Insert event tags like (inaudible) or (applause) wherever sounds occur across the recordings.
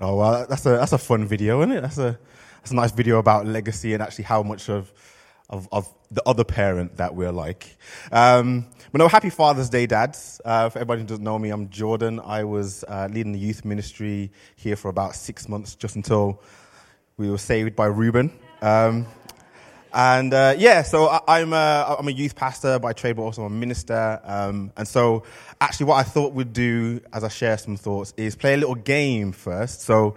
Oh well, that's a that's a fun video, isn't it? That's a that's a nice video about legacy and actually how much of of, of the other parent that we're like. Um, but no, happy Father's Day, dads. Uh, for everybody who doesn't know me, I'm Jordan. I was uh, leading the youth ministry here for about six months, just until we were saved by Reuben. Um, and uh, yeah, so I, am a, I'm a youth pastor by trade, but also a minister. Um, and so, actually, what I thought we'd do as I share some thoughts is play a little game first. So,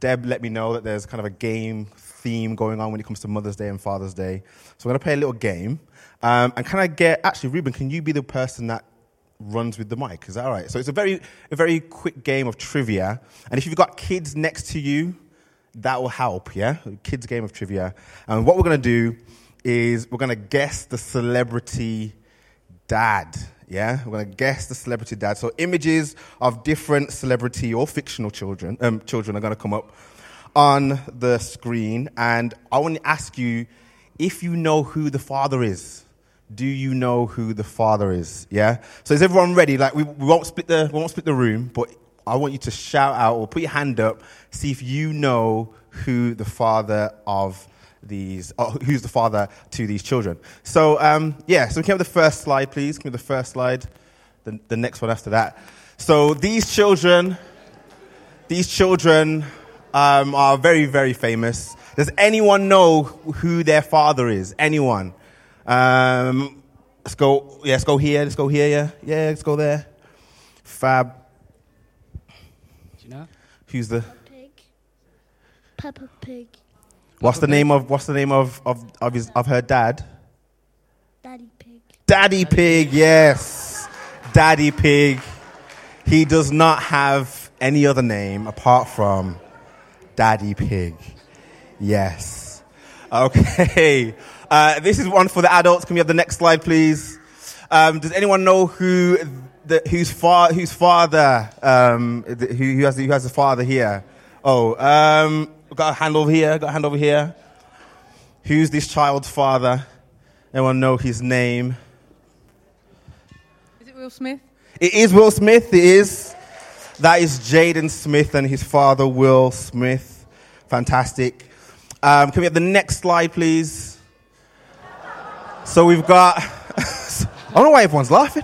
Deb let me know that there's kind of a game theme going on when it comes to Mother's Day and Father's Day. So, I'm going to play a little game. Um, and can I get, actually, Reuben, can you be the person that runs with the mic? Is that all right? So, it's a very, a very quick game of trivia. And if you've got kids next to you, that will help, yeah? Kids' game of trivia. And what we're going to do is we're going to guess the celebrity dad, yeah? We're going to guess the celebrity dad. So images of different celebrity or fictional children, um, children are going to come up on the screen. And I want to ask you if you know who the father is. Do you know who the father is? Yeah. So is everyone ready? Like we, we won't split the we won't split the room, but I want you to shout out or put your hand up, see if you know who the father of these, (laughs) who's the father to these children. So, um, yeah, so we can have the first slide, please. Can we have the first slide? The, the next one after that. So these children, these children um, are very, very famous. Does anyone know who their father is? Anyone? Um, let's go. Yeah, let's go here. Let's go here. Yeah, yeah. Let's go there. Fab. Do you know? Who's the Pig. Peppa Pig. What's the name of What's the name of of of, his, of her dad? Daddy Pig. Daddy Pig. Yes, Daddy Pig. He does not have any other name apart from Daddy Pig. Yes. Okay. Uh, this is one for the adults. Can we have the next slide, please? Um, does anyone know who the, whose, fa- whose father, um, who, who, has, who has a father here? Oh, um, got a hand over here, got a hand over here. Who's this child's father? Anyone know his name? Is it Will Smith? It is Will Smith, it is. That is Jaden Smith and his father, Will Smith. Fantastic. Um, can we have the next slide, please? So we've got. (laughs) I don't know why everyone's laughing.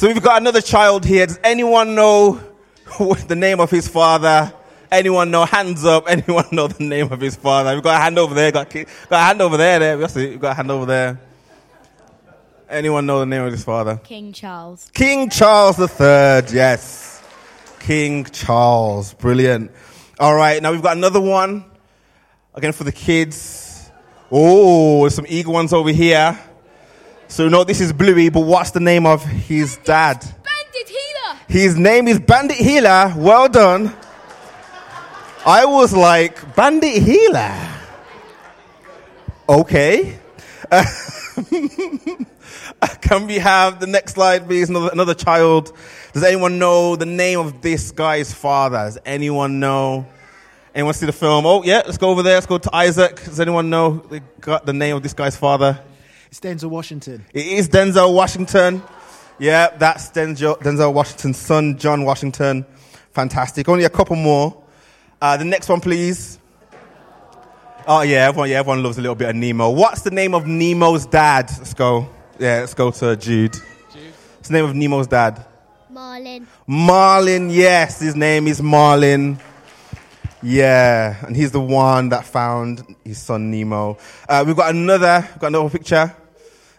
So we've got another child here. Does anyone know (laughs) the name of his father? Anyone know? Hands up. (laughs) Anyone know the name of his father? We've got a hand over there. Got, got a hand over there. There. We've got a hand over there. Anyone know the name of his father? King Charles. King Charles III. Yes. King Charles. Brilliant. All right. Now we've got another one. Again for the kids. Oh, there's some eager ones over here. So no, this is Bluey, but what's the name of his dad? Bandit Heeler. His name is Bandit Heeler. Well done. I was like, Bandit Heeler. Okay. (laughs) can we have the next slide, please? Another, another child. Does anyone know the name of this guy's father? Does anyone know? Anyone see the film? Oh, yeah, let's go over there. Let's go to Isaac. Does anyone know the, the name of this guy's father? It's Denzel Washington. It is Denzel Washington. Yeah, that's Denzel, Denzel Washington's son, John Washington. Fantastic. Only a couple more. Uh, the next one, please. Oh yeah, everyone, yeah, everyone loves a little bit of Nemo. What's the name of Nemo's dad? Let's go. Yeah, let's go to Jude. Jude. What's the name of Nemo's dad? Marlin. Marlin, yes, his name is Marlin. Yeah, and he's the one that found his son Nemo. Uh, we've got another, we've got another picture.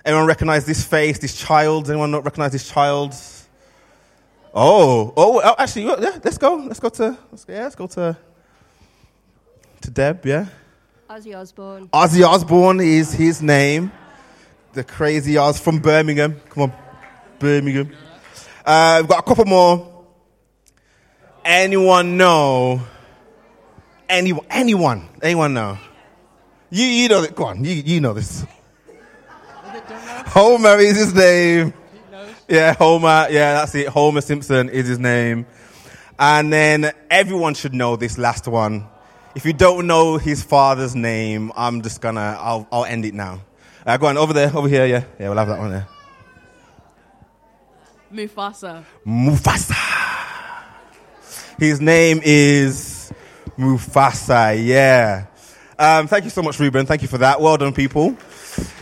Anyone recognize this face, this child? Anyone not recognize this child? Oh, oh, oh actually, yeah, let's go. Let's go to, let's, yeah, let's go to, to Deb, yeah? Ozzy Osbourne. Ozzy Osbourne is his name. The crazy Oz from Birmingham. Come on, Birmingham. Uh, we've got a couple more. Anyone know? Anyone? Anyone? Anyone know? You, you know that. Go on, you, you know this. Homer is his name. Yeah, Homer. Yeah, that's it. Homer Simpson is his name. And then everyone should know this last one. If you don't know his father's name, I'm just gonna, I'll, I'll end it now. Uh, go on, over there, over here, yeah. Yeah, we'll have that one there. Mufasa. Mufasa. His name is Mufasa. Yeah. Um, thank you so much, Ruben. Thank you for that. Well done, people.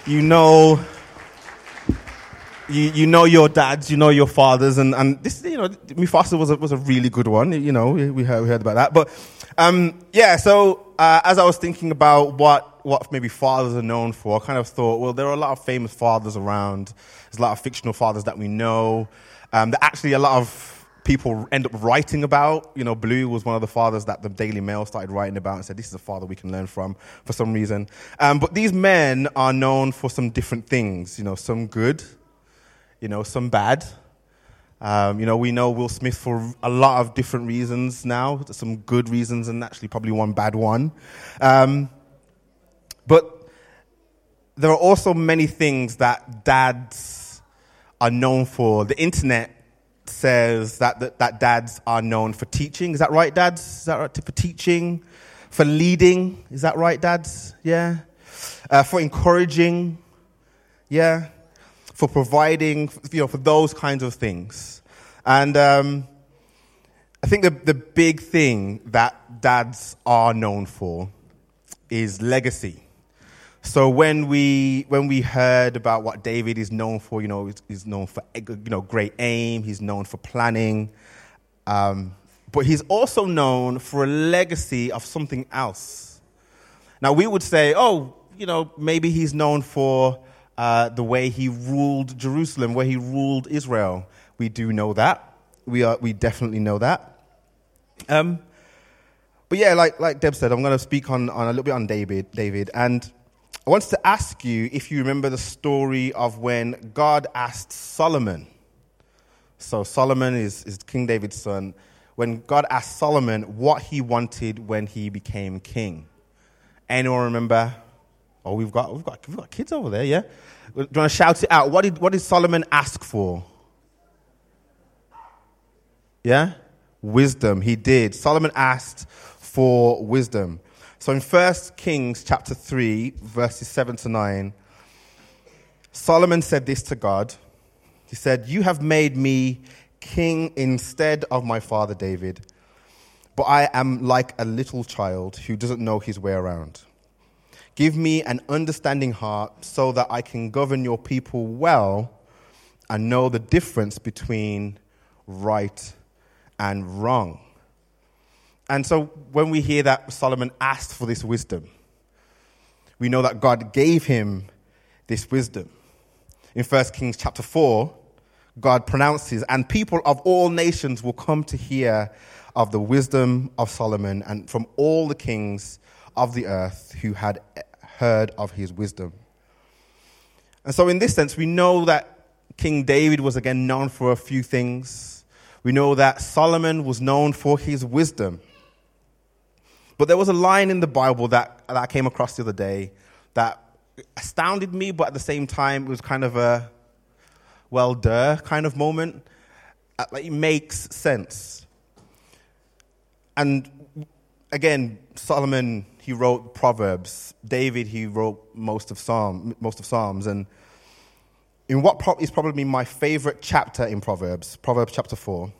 You know, you, you know your dads, you know your fathers, and, and this, you know, Mufasa was a, was a really good one. You know, we heard, we heard about that. But, um, yeah, so, uh, as I was thinking about what, what maybe fathers are known for, I kind of thought, well, there are a lot of famous fathers around. There's a lot of fictional fathers that we know. Um, that actually a lot of people end up writing about. You know, Blue was one of the fathers that the Daily Mail started writing about and said, this is a father we can learn from for some reason. Um, but these men are known for some different things, you know, some good, you know, some bad. Um, you know, we know Will Smith for a lot of different reasons now, some good reasons and actually probably one bad one. Um, but there are also many things that dads are known for. The internet says that, that, that dads are known for teaching. Is that right, dads? Is that right? For teaching, for leading. Is that right, dads? Yeah. Uh, for encouraging. Yeah. For providing, you know, for those kinds of things. And um, I think the, the big thing that dads are known for is legacy. So when we when we heard about what David is known for, you know, he's, known for you know great aim. He's known for planning, um, but he's also known for a legacy of something else. Now we would say, oh, you know, maybe he's known for uh, the way he ruled Jerusalem, where he ruled Israel. We do know that. We are we definitely know that. Um, but yeah, like like Deb said, I'm going to speak on, on a little bit on David. David and I wanted to ask you if you remember the story of when God asked Solomon. So, Solomon is, is King David's son. When God asked Solomon what he wanted when he became king. Anyone remember? Oh, we've got, we've got, we've got kids over there, yeah? Do you want to shout it out? What did, what did Solomon ask for? Yeah? Wisdom. He did. Solomon asked for wisdom. So in 1 Kings chapter 3, verses 7 to 9, Solomon said this to God. He said, You have made me king instead of my father David, but I am like a little child who doesn't know his way around. Give me an understanding heart so that I can govern your people well and know the difference between right and wrong. And so when we hear that Solomon asked for this wisdom, we know that God gave him this wisdom. In 1 Kings chapter 4, God pronounces, and people of all nations will come to hear of the wisdom of Solomon and from all the kings of the earth who had heard of his wisdom. And so, in this sense, we know that King David was again known for a few things. We know that Solomon was known for his wisdom. But there was a line in the Bible that, that I came across the other day that astounded me, but at the same time, it was kind of a, well, duh kind of moment. Uh, like, it makes sense. And again, Solomon, he wrote Proverbs. David, he wrote most of, Psalm, most of Psalms. And in what pro- is probably my favorite chapter in Proverbs, Proverbs chapter 4,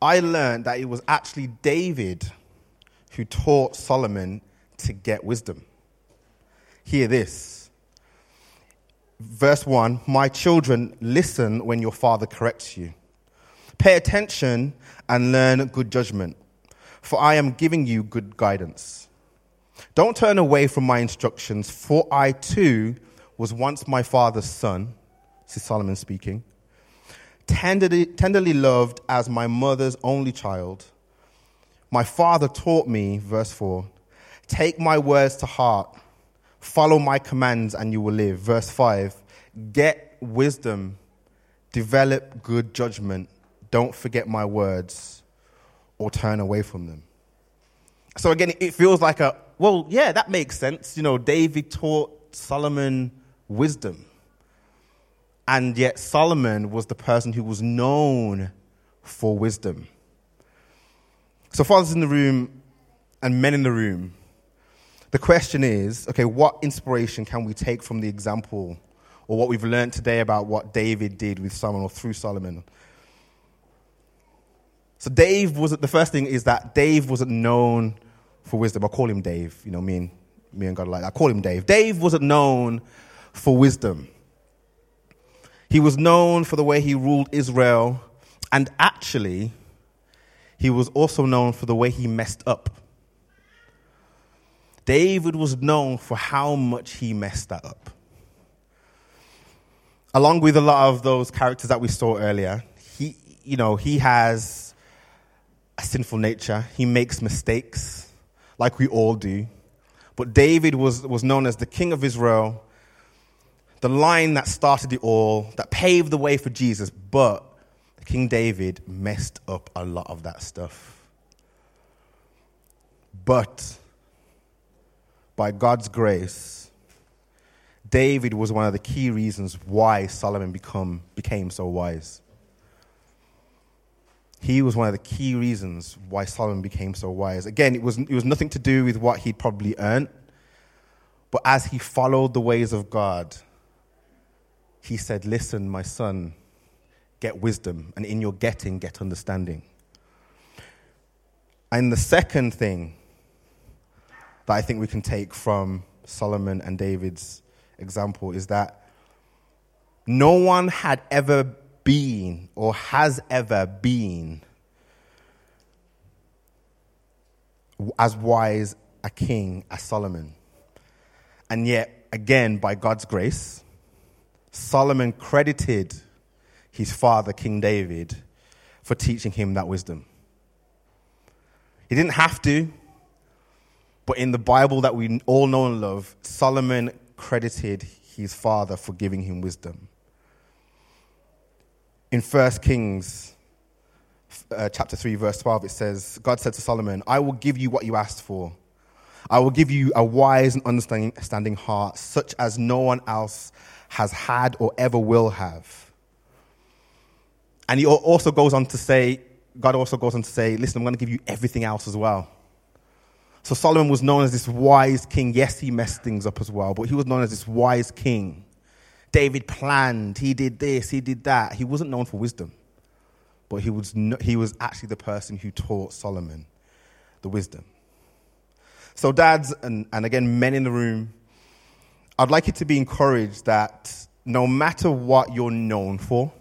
I learned that it was actually David who taught Solomon to get wisdom. Hear this. Verse 1 My children, listen when your father corrects you. Pay attention and learn good judgment, for I am giving you good guidance. Don't turn away from my instructions, for I too was once my father's son. This is Solomon speaking. Tenderly, tenderly loved as my mother's only child. My father taught me, verse 4, take my words to heart, follow my commands, and you will live. Verse 5, get wisdom, develop good judgment, don't forget my words or turn away from them. So again, it feels like a, well, yeah, that makes sense. You know, David taught Solomon wisdom. And yet, Solomon was the person who was known for wisdom. So, fathers in the room and men in the room, the question is okay, what inspiration can we take from the example or what we've learned today about what David did with Solomon or through Solomon? So Dave wasn't the first thing is that Dave wasn't known for wisdom. I call him Dave. You know, me and me and God like I call him Dave. Dave wasn't known for wisdom. He was known for the way he ruled Israel, and actually, he was also known for the way he messed up. David was known for how much he messed that up. Along with a lot of those characters that we saw earlier, he, you know, he has a sinful nature. He makes mistakes, like we all do. But David was, was known as the king of Israel, the line that started it all, that paved the way for Jesus. But King David messed up a lot of that stuff. But by God's grace, David was one of the key reasons why Solomon become, became so wise. He was one of the key reasons why Solomon became so wise. Again, it was, it was nothing to do with what he'd probably earned, but as he followed the ways of God, he said, Listen, my son, get wisdom, and in your getting, get understanding. And the second thing that I think we can take from Solomon and David's example is that no one had ever been or has ever been as wise a king as Solomon. And yet, again, by God's grace, Solomon credited his father, King David, for teaching him that wisdom. He didn't have to, but in the Bible that we all know and love, Solomon credited his father for giving him wisdom. In 1 Kings uh, chapter 3, verse 12, it says, God said to Solomon, I will give you what you asked for. I will give you a wise and understanding heart, such as no one else has had or ever will have. And he also goes on to say, God also goes on to say, listen, I'm going to give you everything else as well. So Solomon was known as this wise king. Yes, he messed things up as well, but he was known as this wise king. David planned, he did this, he did that. He wasn't known for wisdom, but he was, no, he was actually the person who taught Solomon the wisdom. So, dads, and, and again, men in the room, I'd like you to be encouraged that no matter what you're known for,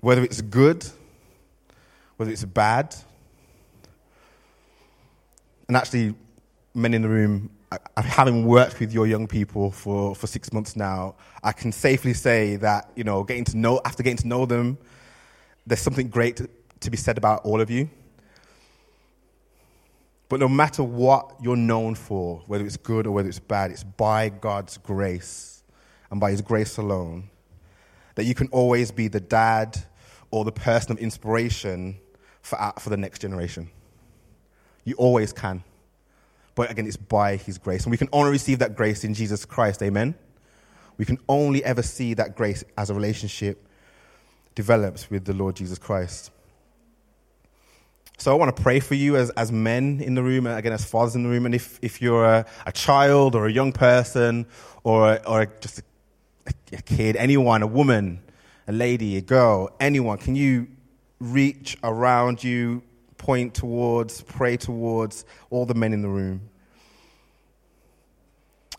whether it's good, whether it's bad, and actually, men in the room, uh, having worked with your young people for, for six months now, I can safely say that, you know, getting to know, after getting to know them, there's something great to, to be said about all of you. But no matter what you're known for, whether it's good or whether it's bad, it's by God's grace and by His grace alone that you can always be the dad or the person of inspiration for, for the next generation. You always can. But again, it's by His grace. And we can only receive that grace in Jesus Christ. Amen? We can only ever see that grace as a relationship develops with the Lord Jesus Christ. So I want to pray for you as, as men in the room, again, as fathers in the room. And if, if you're a, a child or a young person or, or just a, a kid, anyone, a woman, a lady, a girl, anyone, can you reach around you, point towards, pray towards all the men in the room?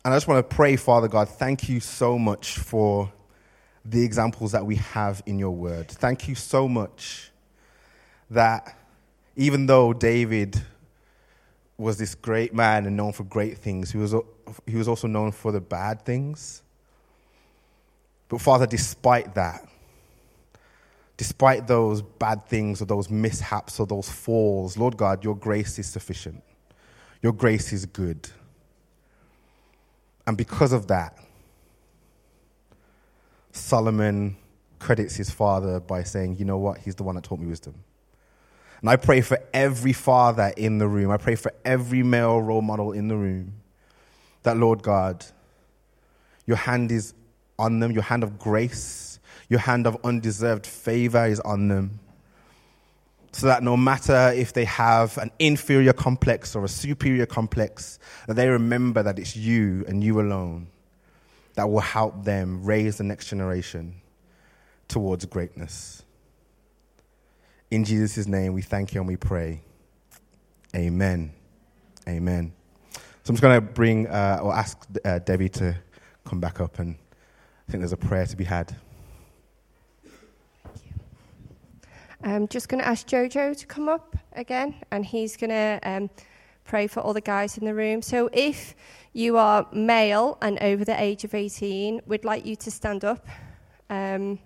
And I just want to pray, Father God, thank you so much for the examples that we have in your word. Thank you so much that even though David was this great man and known for great things, he was, he was also known for the bad things. But Father, despite that, despite those bad things or those mishaps or those falls, Lord God, your grace is sufficient. Your grace is good. And because of that, Solomon credits his father by saying, You know what? He's the one that taught me wisdom. And I pray for every father in the room. I pray for every male role model in the room that, Lord God, your hand is on them, your hand of grace, your hand of undeserved favor is on them. So that no matter if they have an inferior complex or a superior complex, that they remember that it's you and you alone that will help them raise the next generation towards greatness. In Jesus' name, we thank you and we pray. Amen. Amen. So I'm just going to bring uh, or ask uh, Debbie to come back up, and I think there's a prayer to be had. I'm just going to ask Jojo to come up again, and he's going to um, pray for all the guys in the room. So, if you are male and over the age of 18, we'd like you to stand up. Um,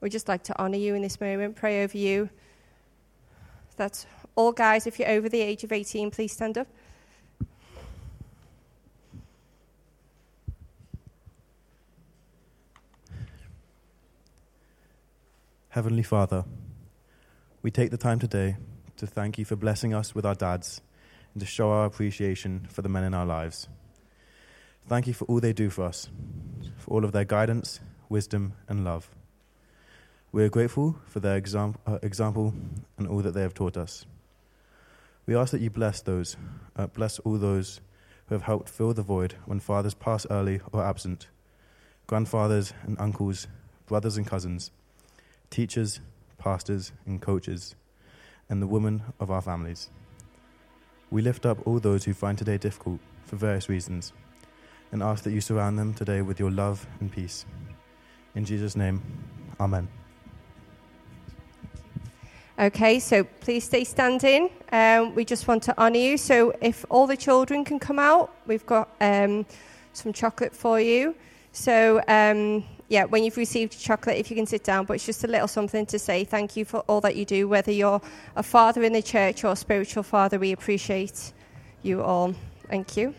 we'd just like to honour you in this moment, pray over you. That's all, guys. If you're over the age of 18, please stand up. Heavenly Father, we take the time today to thank you for blessing us with our dads and to show our appreciation for the men in our lives. Thank you for all they do for us, for all of their guidance, wisdom, and love. We are grateful for their exam- uh, example and all that they have taught us. We ask that you bless those, uh, bless all those who have helped fill the void when fathers pass early or absent, grandfathers and uncles, brothers and cousins, teachers, pastors, and coaches, and the women of our families. We lift up all those who find today difficult for various reasons and ask that you surround them today with your love and peace. In Jesus' name, Amen. Okay, so please stay standing. Um, we just want to honour you. So if all the children can come out, we've got um, some chocolate for you. So um, yeah, when you've received chocolate, if you can sit down, but it's just a little something to say thank you for all that you do, whether you're a father in the church or a spiritual father, we appreciate you all. Thank you.